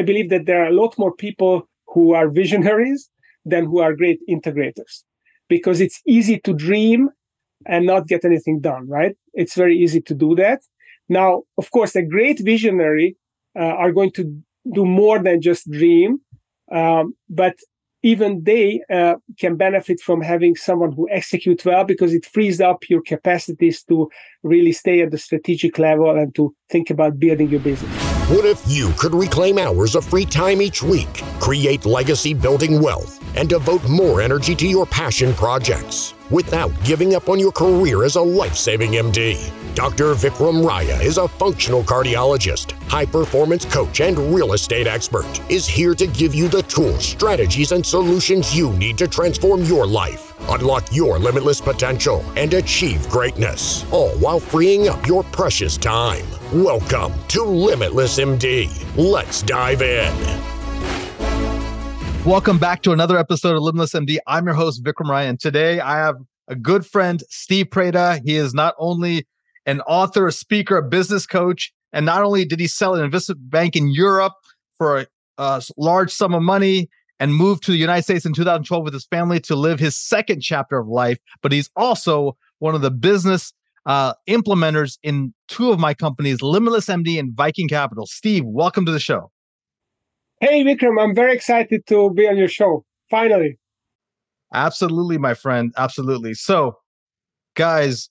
I believe that there are a lot more people who are visionaries than who are great integrators because it's easy to dream and not get anything done, right? It's very easy to do that. Now, of course, a great visionary uh, are going to do more than just dream, um, but even they uh, can benefit from having someone who executes well because it frees up your capacities to really stay at the strategic level and to think about building your business. What if you could reclaim hours of free time each week, create legacy building wealth, and devote more energy to your passion projects without giving up on your career as a life saving MD? Dr. Vikram Raya is a functional cardiologist, high performance coach, and real estate expert. Is here to give you the tools, strategies, and solutions you need to transform your life, unlock your limitless potential, and achieve greatness, all while freeing up your precious time. Welcome to Limitless MD. Let's dive in. Welcome back to another episode of Limitless MD. I'm your host, Vikram Raya. Today I have a good friend, Steve Preda. He is not only an author, a speaker, a business coach. And not only did he sell an investment bank in Europe for a, a large sum of money and moved to the United States in 2012 with his family to live his second chapter of life, but he's also one of the business uh, implementers in two of my companies, Limitless MD and Viking Capital. Steve, welcome to the show. Hey, Vikram, I'm very excited to be on your show. Finally. Absolutely, my friend. Absolutely. So, guys,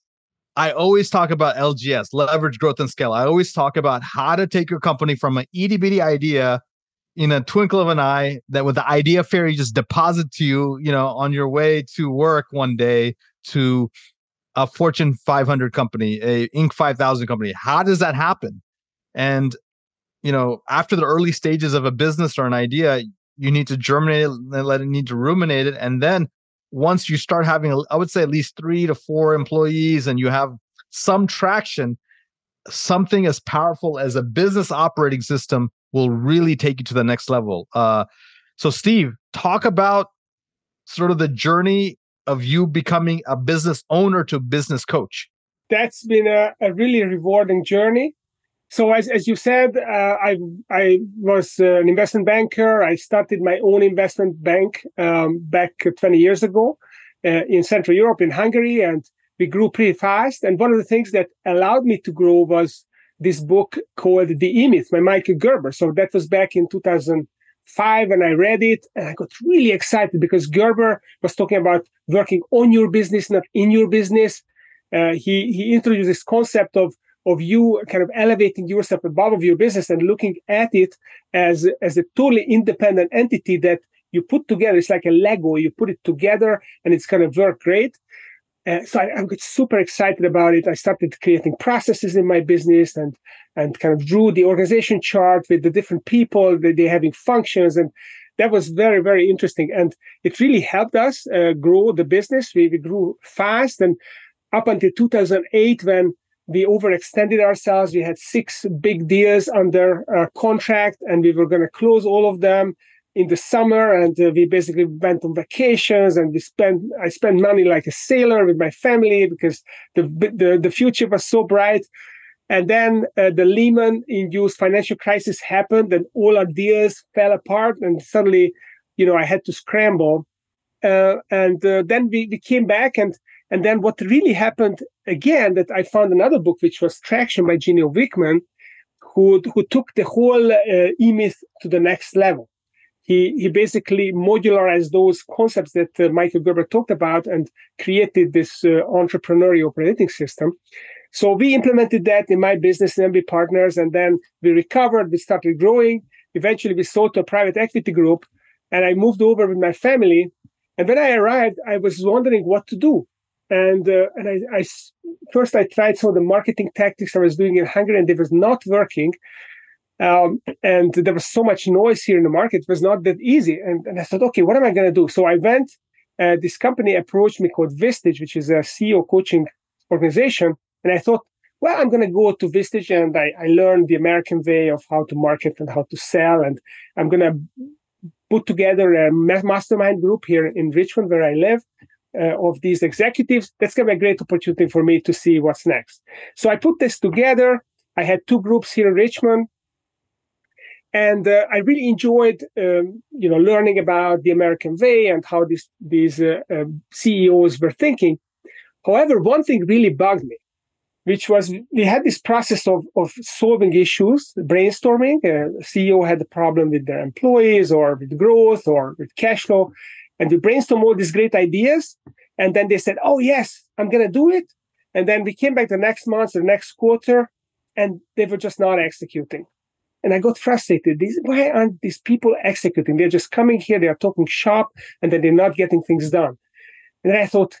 I always talk about LGS, leverage growth and scale. I always talk about how to take your company from an itty bitty idea in a twinkle of an eye that with the idea fairy just deposit to you, you know, on your way to work one day to a Fortune 500 company, a Inc. 5000 company. How does that happen? And, you know, after the early stages of a business or an idea, you need to germinate it and let it need to ruminate it. And then once you start having, I would say, at least three to four employees and you have some traction, something as powerful as a business operating system will really take you to the next level. Uh, so, Steve, talk about sort of the journey of you becoming a business owner to business coach. That's been a, a really rewarding journey. So as, as you said, uh, I I was uh, an investment banker. I started my own investment bank um, back 20 years ago uh, in Central Europe, in Hungary, and we grew pretty fast. And one of the things that allowed me to grow was this book called The E Myth by Michael Gerber. So that was back in 2005, and I read it, and I got really excited because Gerber was talking about working on your business, not in your business. Uh, he he introduced this concept of of you kind of elevating yourself above of your business and looking at it as as a totally independent entity that you put together. It's like a Lego. You put it together and it's going to work great. Uh, so I, I got super excited about it. I started creating processes in my business and and kind of drew the organization chart with the different people that they having functions and that was very very interesting and it really helped us uh, grow the business. We, we grew fast and up until 2008 when we overextended ourselves. We had six big deals under uh, contract, and we were going to close all of them in the summer. And uh, we basically went on vacations, and we spent. I spent money like a sailor with my family because the the, the future was so bright. And then uh, the Lehman-induced financial crisis happened, and all our deals fell apart. And suddenly, you know, I had to scramble. Uh, and uh, then we, we came back and and then what really happened again that I found another book which was Traction by Gino Wickman, who who took the whole uh, E-Myth to the next level. He he basically modularized those concepts that uh, Michael Gerber talked about and created this uh, entrepreneurial operating system. So we implemented that in my business MB partners, and then we recovered. We started growing. Eventually, we sold to a private equity group, and I moved over with my family. And when I arrived, I was wondering what to do and uh, and I, I, first I tried some of the marketing tactics I was doing in Hungary, and it was not working. Um, and there was so much noise here in the market; it was not that easy. And, and I thought, okay, what am I going to do? So I went. Uh, this company approached me called Vistage, which is a CEO coaching organization, and I thought, well, I'm going to go to Vistage and I, I learned the American way of how to market and how to sell, and I'm going to put together a mastermind group here in Richmond, where I live, uh, of these executives, that's going to be a great opportunity for me to see what's next. So I put this together. I had two groups here in Richmond. and uh, I really enjoyed, um, you know, learning about the American way and how these these uh, uh, CEOs were thinking. However, one thing really bugged me, which was we had this process of of solving issues, brainstorming. Uh, CEO had a problem with their employees, or with growth, or with cash flow, and we brainstormed all these great ideas. And then they said, "Oh yes, I'm going to do it." And then we came back the next month, the next quarter, and they were just not executing. And I got frustrated. These, why aren't these people executing? They're just coming here, they are talking shop, and then they're not getting things done. And I thought,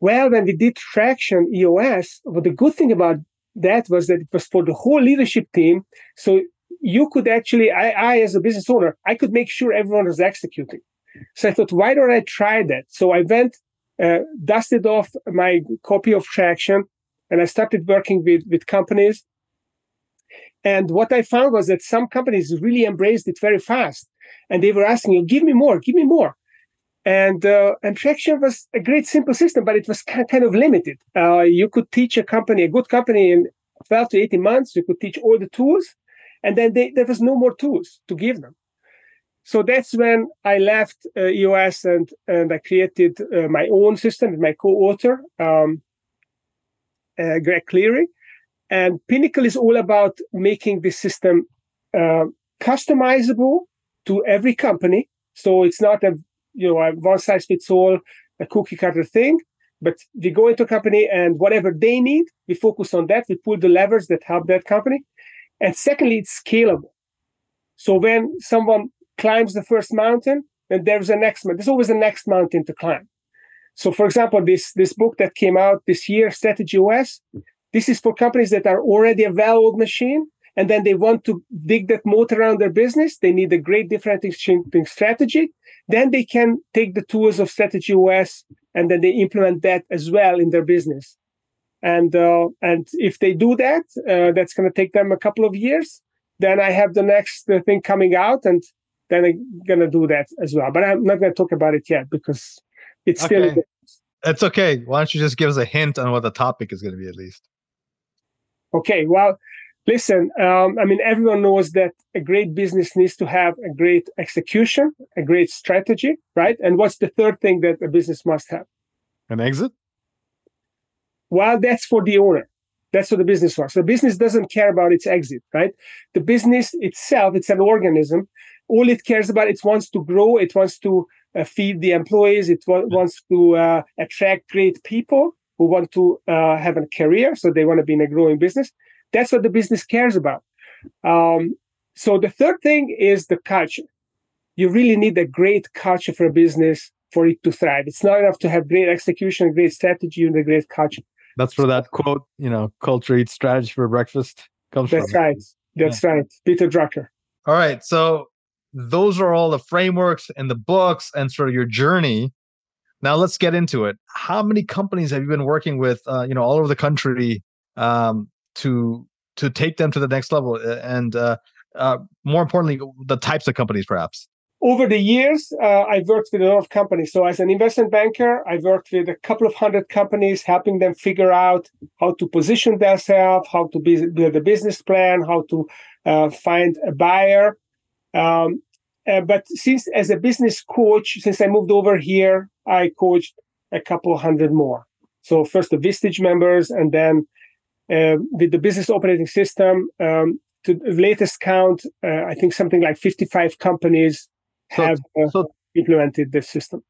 well, when we did Traction EOS, well, the good thing about that was that it was for the whole leadership team. So you could actually, I, I as a business owner, I could make sure everyone was executing. So I thought, why don't I try that? So I went, uh, dusted off my copy of Traction, and I started working with with companies and what I found was that some companies really embraced it very fast, and they were asking you, "Give me more, give me more." And uh, and Traction was a great simple system, but it was kind of limited. Uh, you could teach a company, a good company, in 12 to 18 months. You could teach all the tools, and then they, there was no more tools to give them. So that's when I left uh, EOS and and I created uh, my own system with my co-author, um, uh, Greg Cleary and Pinnacle is all about making this system uh, customizable to every company. So it's not a you know a one size fits all, a cookie cutter thing. But we go into a company and whatever they need, we focus on that. We pull the levers that help that company. And secondly, it's scalable. So when someone climbs the first mountain, then there's a next mountain. There's always a next mountain to climb. So, for example, this this book that came out this year, Strategy OS, this is for companies that are already a well-oiled machine and then they want to dig that moat around their business. They need a great differentiating strategy. Then they can take the tools of Strategy OS and then they implement that as well in their business. And uh, and if they do that, uh, that's going to take them a couple of years. Then I have the next uh, thing coming out, and then I'm going to do that as well. But I'm not going to talk about it yet because it's still. Okay. It's okay. Why don't you just give us a hint on what the topic is going to be at least? Okay, well, listen, um, I mean, everyone knows that a great business needs to have a great execution, a great strategy, right? And what's the third thing that a business must have? An exit? Well, that's for the owner. That's for the business wants. The business doesn't care about its exit, right? The business itself, it's an organism. All it cares about, it wants to grow. It wants to uh, feed the employees. It wa- wants to uh, attract great people who want to uh, have a career, so they want to be in a growing business. That's what the business cares about. Um, so the third thing is the culture. You really need a great culture for a business for it to thrive. It's not enough to have great execution, great strategy, and a great culture. That's where that quote, you know, culture eats strategy for breakfast comes That's from. right. That's yeah. right. Peter Drucker. All right. So those are all the frameworks and the books and sort of your journey now let's get into it. How many companies have you been working with, uh, you know, all over the country um, to to take them to the next level? And uh, uh, more importantly, the types of companies, perhaps. Over the years, uh, I've worked with a lot of companies. So, as an investment banker, I've worked with a couple of hundred companies, helping them figure out how to position themselves, how to build a business plan, how to uh, find a buyer. Um, uh, but since as a business coach, since I moved over here, I coached a couple hundred more. So first the Vistage members, and then uh, with the business operating system, um, to the latest count, uh, I think something like 55 companies so, have uh, so, implemented this system.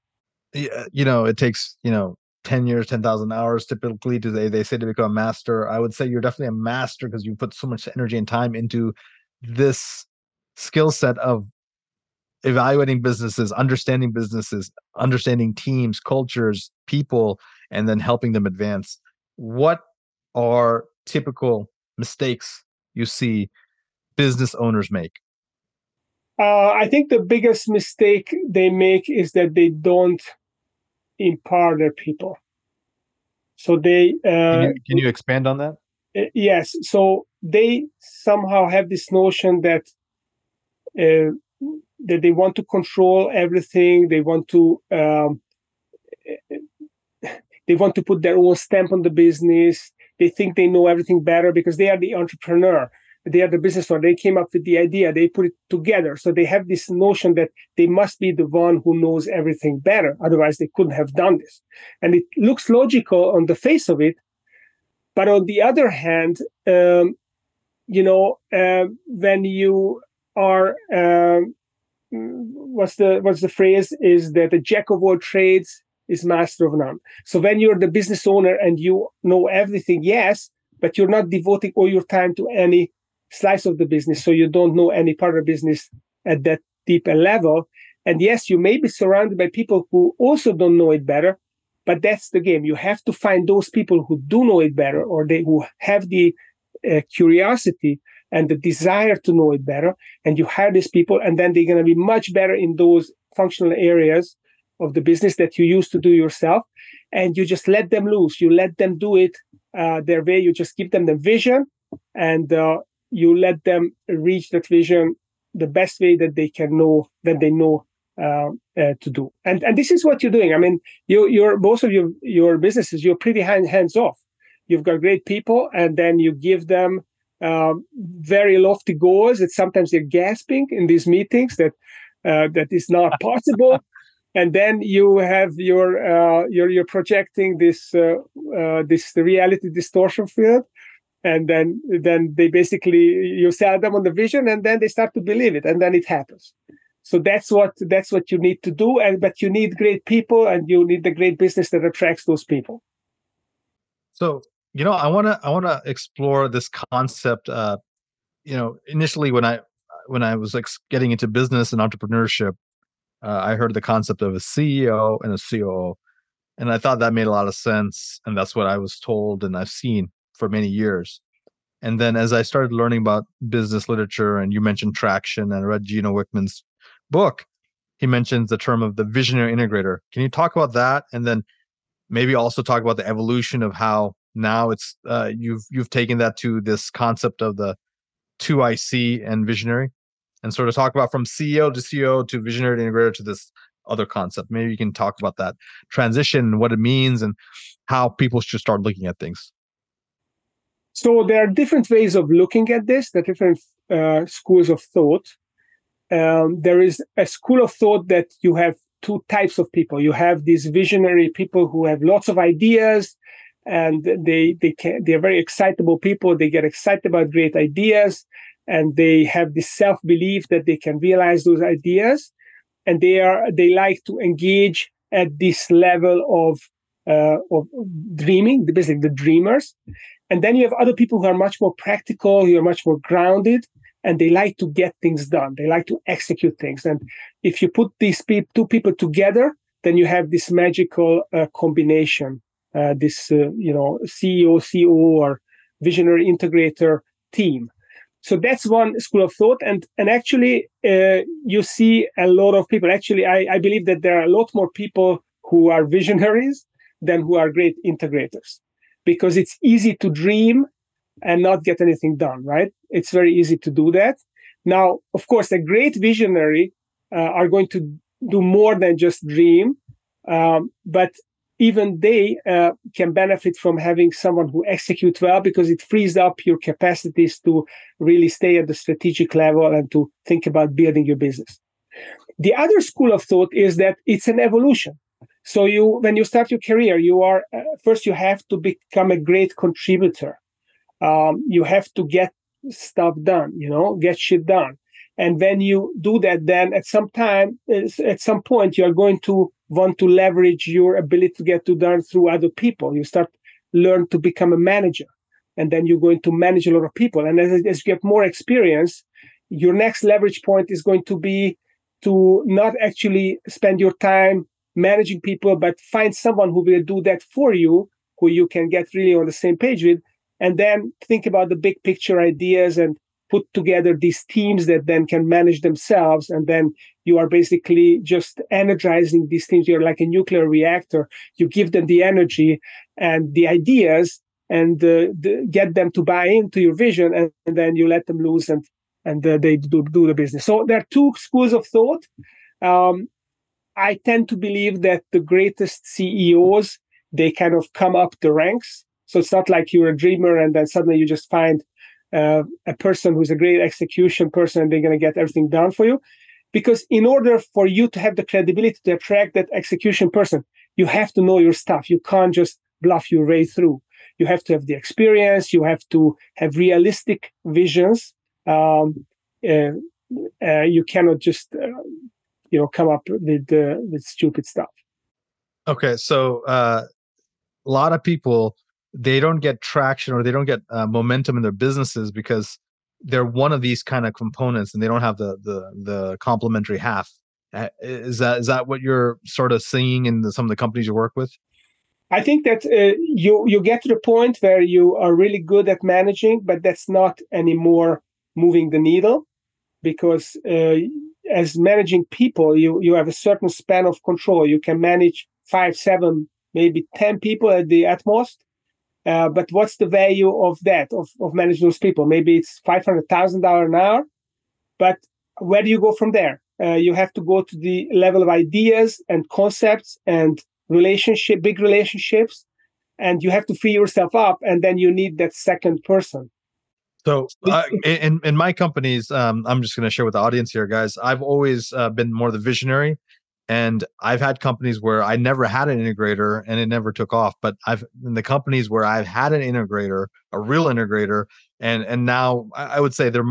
Yeah, you know, it takes you know 10 years, 10,000 hours typically to they they say to become a master. I would say you're definitely a master because you put so much energy and time into this skill set of evaluating businesses, understanding businesses, understanding teams, cultures, people, and then helping them advance. What are typical mistakes you see business owners make? Uh, I think the biggest mistake they make is that they don't empower their people. So they uh, can, you, can you expand on that? Yes. So they somehow have this notion that uh, that they want to control everything. They want to um, they want to put their own stamp on the business. They think they know everything better because they are the entrepreneur. they are the business owner. They came up with the idea. They put it together. So they have this notion that they must be the one who knows everything better. Otherwise, they couldn't have done this. And it looks logical on the face of it. But on the other hand, um, you know, uh, when you are, uh, what's the what's the phrase? Is that the jack of all trades is master of none. So when you're the business owner and you know everything, yes, but you're not devoting all your time to any slice of the business. So you don't know any part of the business at that deep a level. And yes, you may be surrounded by people who also don't know it better, but that's the game. You have to find those people who do know it better or they who have the uh, curiosity and the desire to know it better. And you hire these people, and then they're going to be much better in those functional areas of the business that you used to do yourself. And you just let them loose. You let them do it uh, their way. You just give them the vision and uh, you let them reach that vision the best way that they can know that they know uh, uh, to do. And and this is what you're doing. I mean, you you're most of your your businesses you're pretty hand, hands off. You've got great people, and then you give them um, very lofty goals that sometimes they're gasping in these meetings that uh, that is not possible. and then you have your uh, you're you're projecting this uh, uh, this reality distortion field. And then then they basically you sell them on the vision and then they start to believe it. And then it happens. So that's what that's what you need to do. And but you need great people and you need the great business that attracts those people. So you know i want to i want to explore this concept uh you know initially when i when i was like getting into business and entrepreneurship uh, i heard the concept of a ceo and a coo and i thought that made a lot of sense and that's what i was told and i've seen for many years. And then as I started learning about business literature, and you mentioned traction, and I read Gino Wickman's book, he mentions the term of the visionary integrator. Can you talk about that, and then maybe also talk about the evolution of how now it's uh, you've you've taken that to this concept of the two IC and visionary, and sort of talk about from CEO to CEO to visionary to integrator to this other concept. Maybe you can talk about that transition, and what it means, and how people should start looking at things. So there are different ways of looking at this, the different uh, schools of thought. Um, there is a school of thought that you have two types of people. You have these visionary people who have lots of ideas, and they they can they're very excitable people. They get excited about great ideas, and they have this self belief that they can realize those ideas, and they are they like to engage at this level of uh, of dreaming, basically the dreamers. And then you have other people who are much more practical, who are much more grounded, and they like to get things done. They like to execute things. And if you put these pe- two people together, then you have this magical uh, combination, uh, this uh, you know CEO, CO, or visionary integrator team. So that's one school of thought, and and actually uh, you see a lot of people. Actually, I, I believe that there are a lot more people who are visionaries than who are great integrators because it's easy to dream and not get anything done, right? It's very easy to do that. Now, of course, a great visionary uh, are going to do more than just dream, um, but even they uh, can benefit from having someone who executes well because it frees up your capacities to really stay at the strategic level and to think about building your business. The other school of thought is that it's an evolution. So you, when you start your career, you are uh, first you have to become a great contributor. Um, you have to get stuff done, you know, get shit done. And when you do that, then at some time, at some point, you are going to want to leverage your ability to get to done through other people. You start learn to become a manager, and then you're going to manage a lot of people. And as, as you get more experience, your next leverage point is going to be to not actually spend your time managing people, but find someone who will do that for you, who you can get really on the same page with, and then think about the big picture ideas and put together these teams that then can manage themselves. And then you are basically just energizing these teams. You're like a nuclear reactor. You give them the energy and the ideas and uh, the, get them to buy into your vision, and, and then you let them loose and and uh, they do, do the business. So there are two schools of thought. Um, I tend to believe that the greatest CEOs they kind of come up the ranks. So it's not like you're a dreamer and then suddenly you just find uh, a person who's a great execution person and they're going to get everything done for you. Because in order for you to have the credibility to attract that execution person, you have to know your stuff. You can't just bluff your way through. You have to have the experience. You have to have realistic visions. Um, uh, uh, you cannot just, uh, you know, come up with with stupid stuff. Okay, so uh, a lot of people they don't get traction or they don't get uh, momentum in their businesses because they're one of these kind of components and they don't have the the the complementary half. Is that is that what you're sort of seeing in the, some of the companies you work with? I think that uh, you you get to the point where you are really good at managing but that's not anymore moving the needle because uh, as managing people you you have a certain span of control. You can manage five seven maybe 10 people at the utmost uh, but what's the value of that of, of managing those people? Maybe it's $500000 an hour but where do you go from there? Uh, you have to go to the level of ideas and concepts and relationship big relationships and you have to free yourself up and then you need that second person. So uh, in in my companies um, i'm just going to share with the audience here guys i've always uh, been more the visionary and I've had companies where I never had an integrator and it never took off. But I've in the companies where I've had an integrator, a real integrator, and and now I would say they're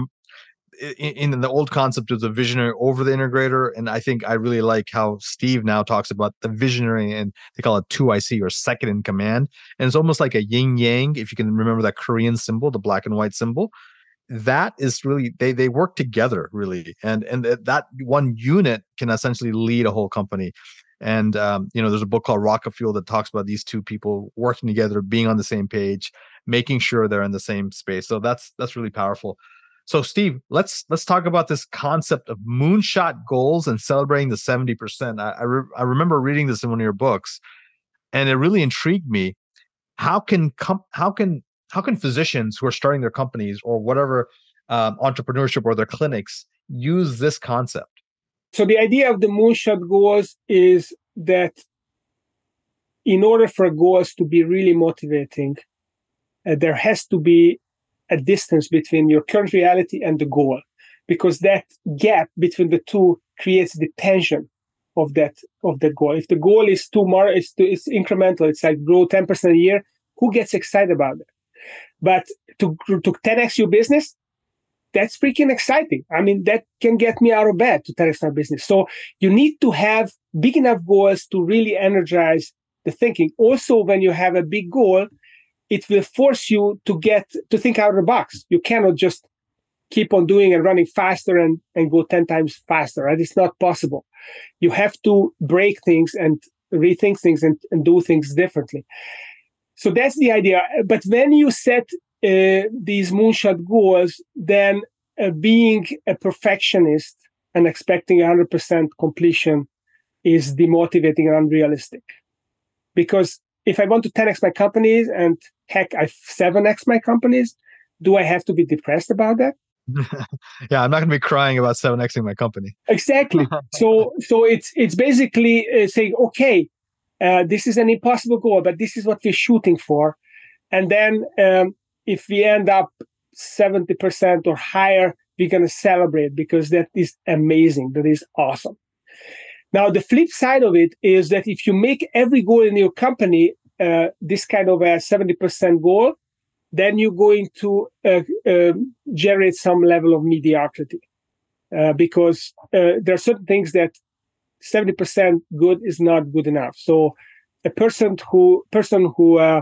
in, in the old concept of the visionary over the integrator. And I think I really like how Steve now talks about the visionary and they call it 2IC or second in command. And it's almost like a yin yang, if you can remember that Korean symbol, the black and white symbol that is really they they work together really and and that one unit can essentially lead a whole company. And um, you know there's a book called rocket fuel that talks about these two people working together being on the same page making sure they're in the same space. So that's that's really powerful. So steve let's let's talk about this concept of moonshot goals and celebrating the 70% i I, re- I remember reading this in one of your books and it really intrigued me. How can com- how can how can physicians who are starting their companies or whatever um, entrepreneurship or their clinics use this concept? So the idea of the moonshot goals is that in order for goals to be really motivating, uh, there has to be a distance between your current reality and the goal, because that gap between the two creates the tension of that of that goal. If the goal is too more, it's, it's incremental. It's like grow ten percent a year. Who gets excited about it? But to to 10x your business, that's freaking exciting. I mean, that can get me out of bed to 10x my business. So you need to have big enough goals to really energize the thinking. Also, when you have a big goal, it will force you to get to think out of the box. You cannot just keep on doing and running faster and, and go 10 times faster. Right? It's not possible. You have to break things and rethink things and, and do things differently. So that's the idea. But when you set uh, these moonshot goals, then uh, being a perfectionist and expecting 100% completion is demotivating and unrealistic. Because if I want to 10x my companies and heck, I 7x my companies, do I have to be depressed about that? yeah, I'm not going to be crying about 7xing my company. Exactly. so so it's it's basically uh, saying, okay, uh, this is an impossible goal, but this is what we're shooting for. And then um, if we end up 70% or higher, we're going to celebrate because that is amazing. That is awesome. Now, the flip side of it is that if you make every goal in your company uh, this kind of a 70% goal, then you're going to uh, uh, generate some level of mediocrity. Uh, because uh, there are certain things that 70% good is not good enough. So a person who person who uh,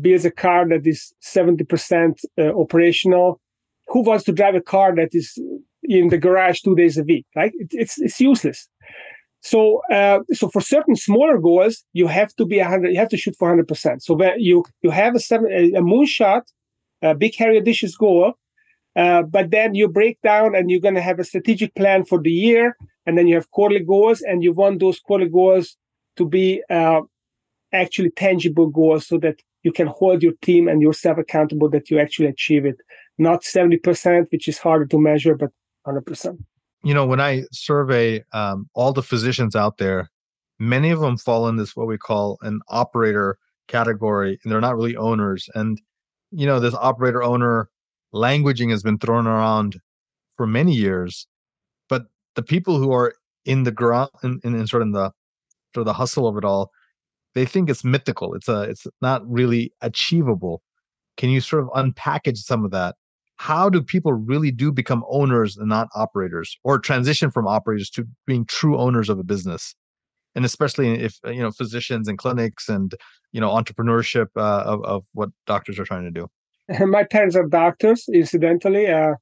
builds a car that is 70% uh, operational, who wants to drive a car that is in the garage two days a week, right? It, it's it's useless. So uh, so for certain smaller goals, you have to be 100. You have to shoot for 100 percent. So when you you have a seven a moonshot, a big hairy audacious goal, uh, but then you break down and you're going to have a strategic plan for the year and then you have quarterly goals and you want those quarterly goals to be uh, actually tangible goals so that you can hold your team and yourself accountable that you actually achieve it. Not 70% which is harder to measure but 100% you know when i survey um, all the physicians out there many of them fall in this what we call an operator category and they're not really owners. And you know this operator owner languaging has been thrown around for many years, the people who are in the ground in, in, in sort of in the sort of the hustle of it all, they think it's mythical. It's a it's not really achievable. Can you sort of unpackage some of that? How do people really do become owners and not operators, or transition from operators to being true owners of a business? And especially if you know physicians and clinics and you know entrepreneurship uh, of of what doctors are trying to do. My parents are doctors, incidentally. Uh,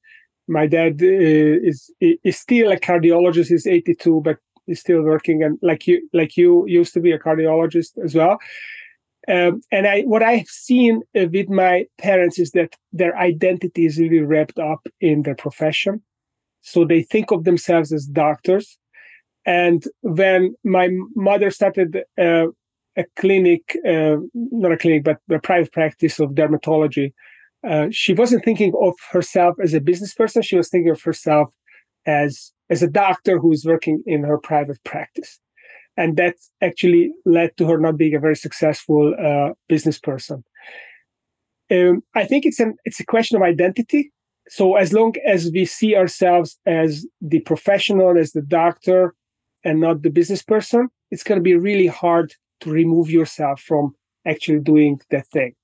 my dad uh, is is still a cardiologist. He's 82, but he's still working, and like you like you used to be a cardiologist as well. Um, and I, what I've seen uh, with my parents is that their identity is really wrapped up in their profession. So they think of themselves as doctors. And when my mother started uh, a clinic, uh, not a clinic, but a private practice of dermatology, uh, she wasn't thinking of herself as a business person. She was thinking of herself as as a doctor who is working in her private practice and that actually led to her not being a very successful uh, business person. Um, I think it's an it's a question of identity. So as long as we see ourselves as the professional, as the doctor, and not the business person, it's going to be really hard to remove yourself from actually doing that thing.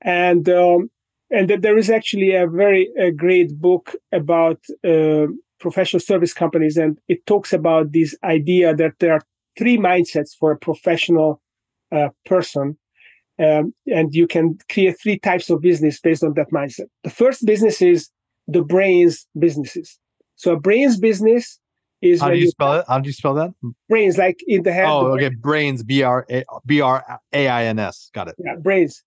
And um, and that there is actually a very a great book about uh, professional service companies, and it talks about this idea that there are three mindsets for a professional uh, person. Um, and you can create three types of business based on that mindset. The first business is the brains businesses. So a brains business is how do you, you spell it? How do you spell that? Brains, like in the head. Oh, okay. Brains, B R A B R A I N S. Got it. Yeah, brains.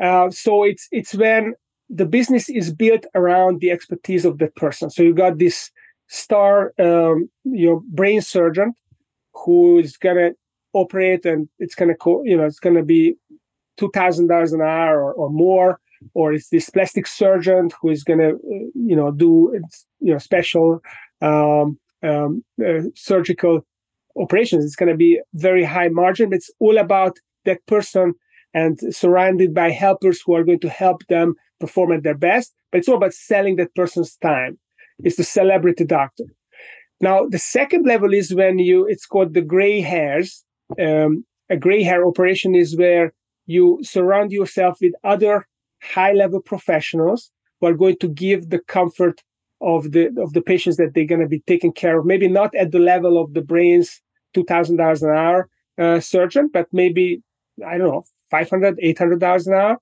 Uh, so it's it's when the business is built around the expertise of that person. So you got this star, um, your brain surgeon who is gonna operate and it's gonna co- you know it's gonna be two thousand dollars an hour or, or more or it's this plastic surgeon who is gonna you know do you know special um, um, uh, surgical operations it's going to be very high margin it's all about that person and surrounded by helpers who are going to help them perform at their best but it's all about selling that person's time it's the celebrity doctor now, the second level is when you, it's called the gray hairs. Um, a gray hair operation is where you surround yourself with other high level professionals who are going to give the comfort of the of the patients that they're going to be taken care of. Maybe not at the level of the brain's two thousand dollars an hour uh, surgeon, but maybe I don't know, five hundred, eight hundred dollars an hour.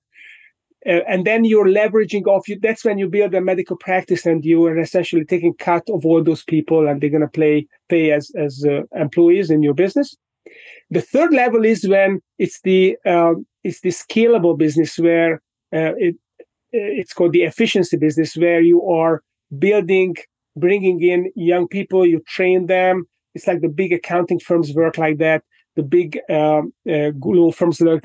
Uh, and then you're leveraging off you that's when you build a medical practice and you are essentially taking cut of all those people and they're going to play pay as as uh, employees in your business. The third level is when it's the um, it's the scalable business where uh, it it's called the efficiency business where you are building bringing in young people you train them. It's like the big accounting firms work like that the big um, uh, law firms work,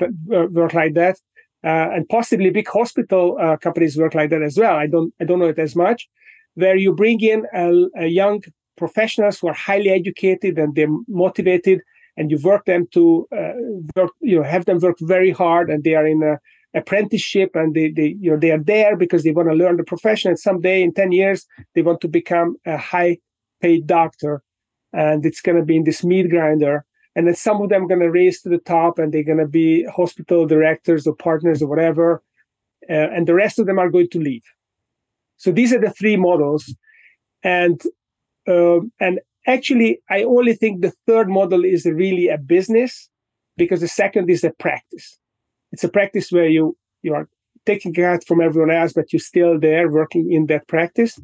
work like that. Uh, and possibly big hospital uh, companies work like that as well. I don't I don't know it as much, where you bring in a, a young professionals who are highly educated and they're motivated, and you work them to uh, work, you know have them work very hard, and they are in a apprenticeship and they, they you know they are there because they want to learn the profession and someday in 10 years they want to become a high paid doctor. And it's going to be in this meat grinder and then some of them are going to raise to the top and they're going to be hospital directors or partners or whatever uh, and the rest of them are going to leave. So these are the three models. And um, and actually i only think the third model is really a business because the second is a practice. It's a practice where you you are taking care from everyone else but you're still there working in that practice.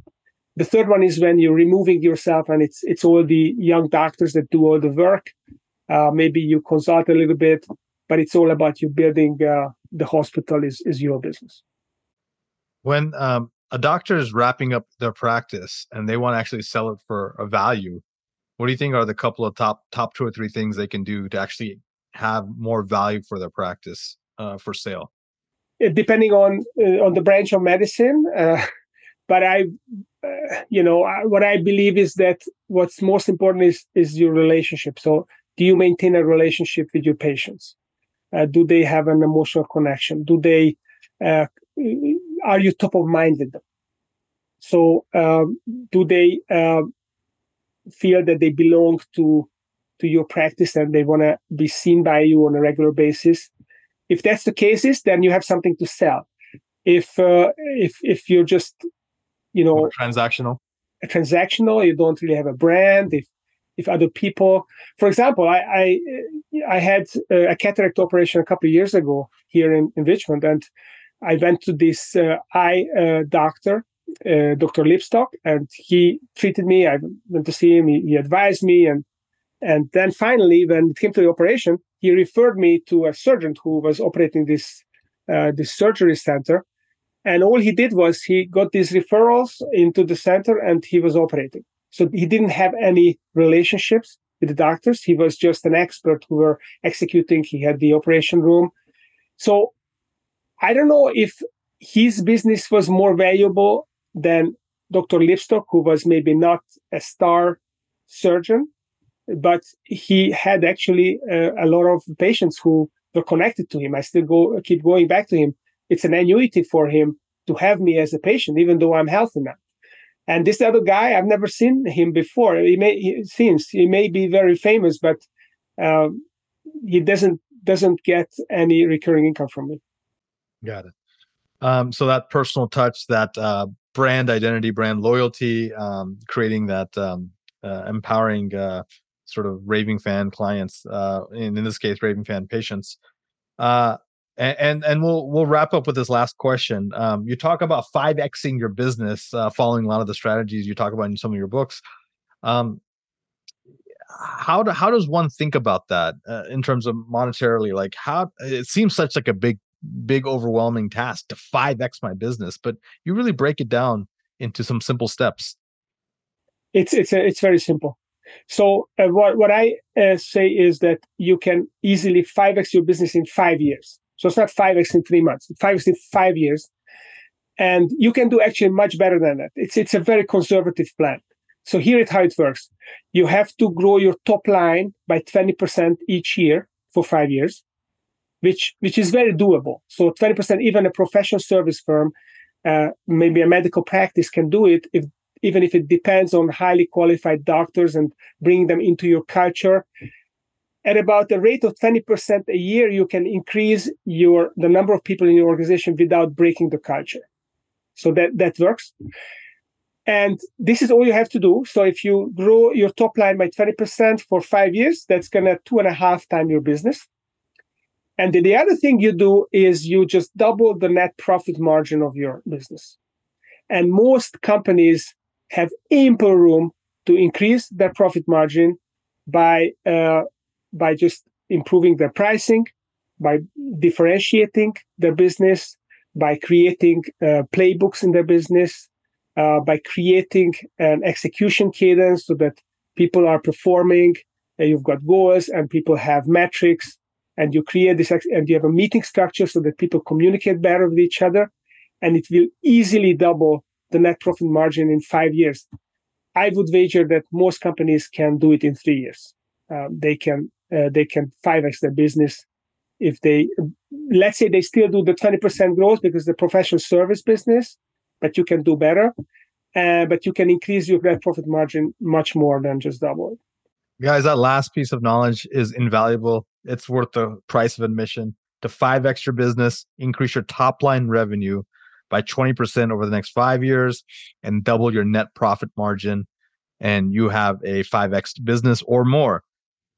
The third one is when you're removing yourself and it's it's all the young doctors that do all the work uh, maybe you consult a little bit, but it's all about you building uh, the hospital is, is your business. When um, a doctor is wrapping up their practice and they want to actually sell it for a value, what do you think are the couple of top top two or three things they can do to actually have more value for their practice uh, for sale? Depending on uh, on the branch of medicine, uh, but I, uh, you know, what I believe is that what's most important is is your relationship. So do you maintain a relationship with your patients? Uh, do they have an emotional connection? Do they uh, are you top of mind with them? So um, do they uh, feel that they belong to to your practice and they want to be seen by you on a regular basis? If that's the cases, then you have something to sell. If uh, if if you're just you know transactional, transactional, you don't really have a brand. If if other people, for example, I I, I had a cataract operation a couple of years ago here in, in Richmond, and I went to this uh, eye uh, doctor, uh, Dr. Lipstock, and he treated me. I went to see him. He, he, advised me, and and then finally, when it came to the operation, he referred me to a surgeon who was operating this uh, this surgery center. And all he did was he got these referrals into the center, and he was operating. So he didn't have any relationships with the doctors. He was just an expert who were executing. He had the operation room. So I don't know if his business was more valuable than Dr. Lipstock, who was maybe not a star surgeon, but he had actually uh, a lot of patients who were connected to him. I still go keep going back to him. It's an annuity for him to have me as a patient, even though I'm healthy now. And this other guy, I've never seen him before. He may he seems he may be very famous, but um, he doesn't doesn't get any recurring income from me. Got it. Um, so that personal touch, that uh, brand identity, brand loyalty, um, creating that um, uh, empowering uh, sort of raving fan clients, uh, in, in this case, raving fan patients. And, and, and we'll we'll wrap up with this last question. Um, you talk about five xing your business, uh, following a lot of the strategies you talk about in some of your books. Um, how do, how does one think about that uh, in terms of monetarily? Like how it seems such like a big big overwhelming task to 5x my business but you really break it down into some simple steps it's it's a, it's very simple so uh, what what i uh, say is that you can easily 5x your business in 5 years so it's not 5x in 3 months 5x in 5 years and you can do actually much better than that it's it's a very conservative plan so here is how it works you have to grow your top line by 20% each year for 5 years which which is very doable. So 20%, even a professional service firm, uh, maybe a medical practice can do it if even if it depends on highly qualified doctors and bringing them into your culture. At about a rate of 20% a year, you can increase your the number of people in your organization without breaking the culture. So that that works. And this is all you have to do. So if you grow your top line by 20% for five years, that's gonna two and a half time your business. And the other thing you do is you just double the net profit margin of your business. And most companies have ample room to increase their profit margin by uh, by just improving their pricing, by differentiating their business, by creating uh, playbooks in their business, uh, by creating an execution cadence so that people are performing. And you've got goals and people have metrics and you create this and you have a meeting structure so that people communicate better with each other and it will easily double the net profit margin in five years i would wager that most companies can do it in three years uh, they can uh, they can 5x their business if they let's say they still do the 20% growth because the professional service business but you can do better uh, but you can increase your net profit margin much more than just double it guys that last piece of knowledge is invaluable it's worth the price of admission to five extra business, increase your top line revenue by 20% over the next five years, and double your net profit margin. And you have a 5x business or more.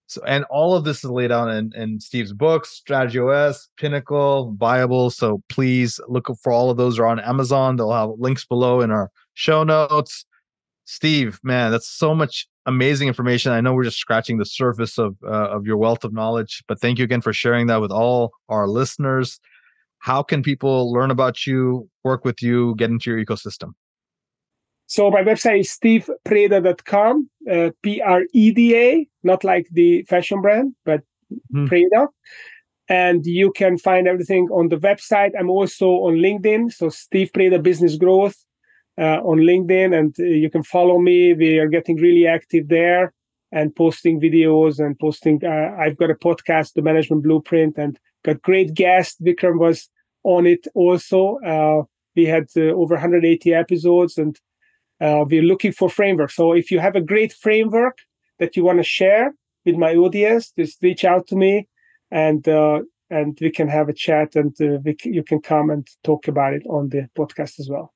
So, and all of this is laid out in, in Steve's books, Strategy OS, Pinnacle, Viable. So please look for all of those are on Amazon. They'll have links below in our show notes. Steve, man, that's so much amazing information. I know we're just scratching the surface of uh, of your wealth of knowledge, but thank you again for sharing that with all our listeners. How can people learn about you, work with you, get into your ecosystem? So my website is stevepreda.com, uh, P-R-E-D-A, not like the fashion brand, but mm. Preda. And you can find everything on the website. I'm also on LinkedIn. So Steve Preda Business Growth uh, on LinkedIn, and uh, you can follow me. We are getting really active there and posting videos and posting. Uh, I've got a podcast, The Management Blueprint, and got great guests. Vikram was on it also. Uh, We had uh, over 180 episodes, and uh, we're looking for framework. So if you have a great framework that you want to share with my audience, just reach out to me, and uh, and we can have a chat, and uh, we, you can come and talk about it on the podcast as well.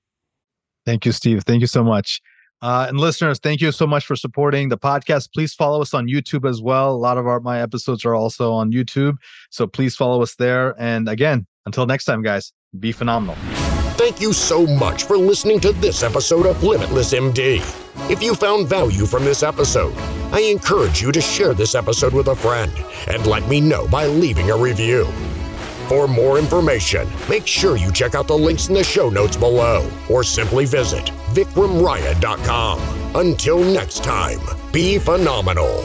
Thank you, Steve. Thank you so much. Uh, and listeners, thank you so much for supporting the podcast. Please follow us on YouTube as well. A lot of our my episodes are also on YouTube, so please follow us there. And again, until next time, guys, be phenomenal. Thank you so much for listening to this episode of Limitless MD. If you found value from this episode, I encourage you to share this episode with a friend and let me know by leaving a review. For more information, make sure you check out the links in the show notes below or simply visit vikramraya.com. Until next time, be phenomenal.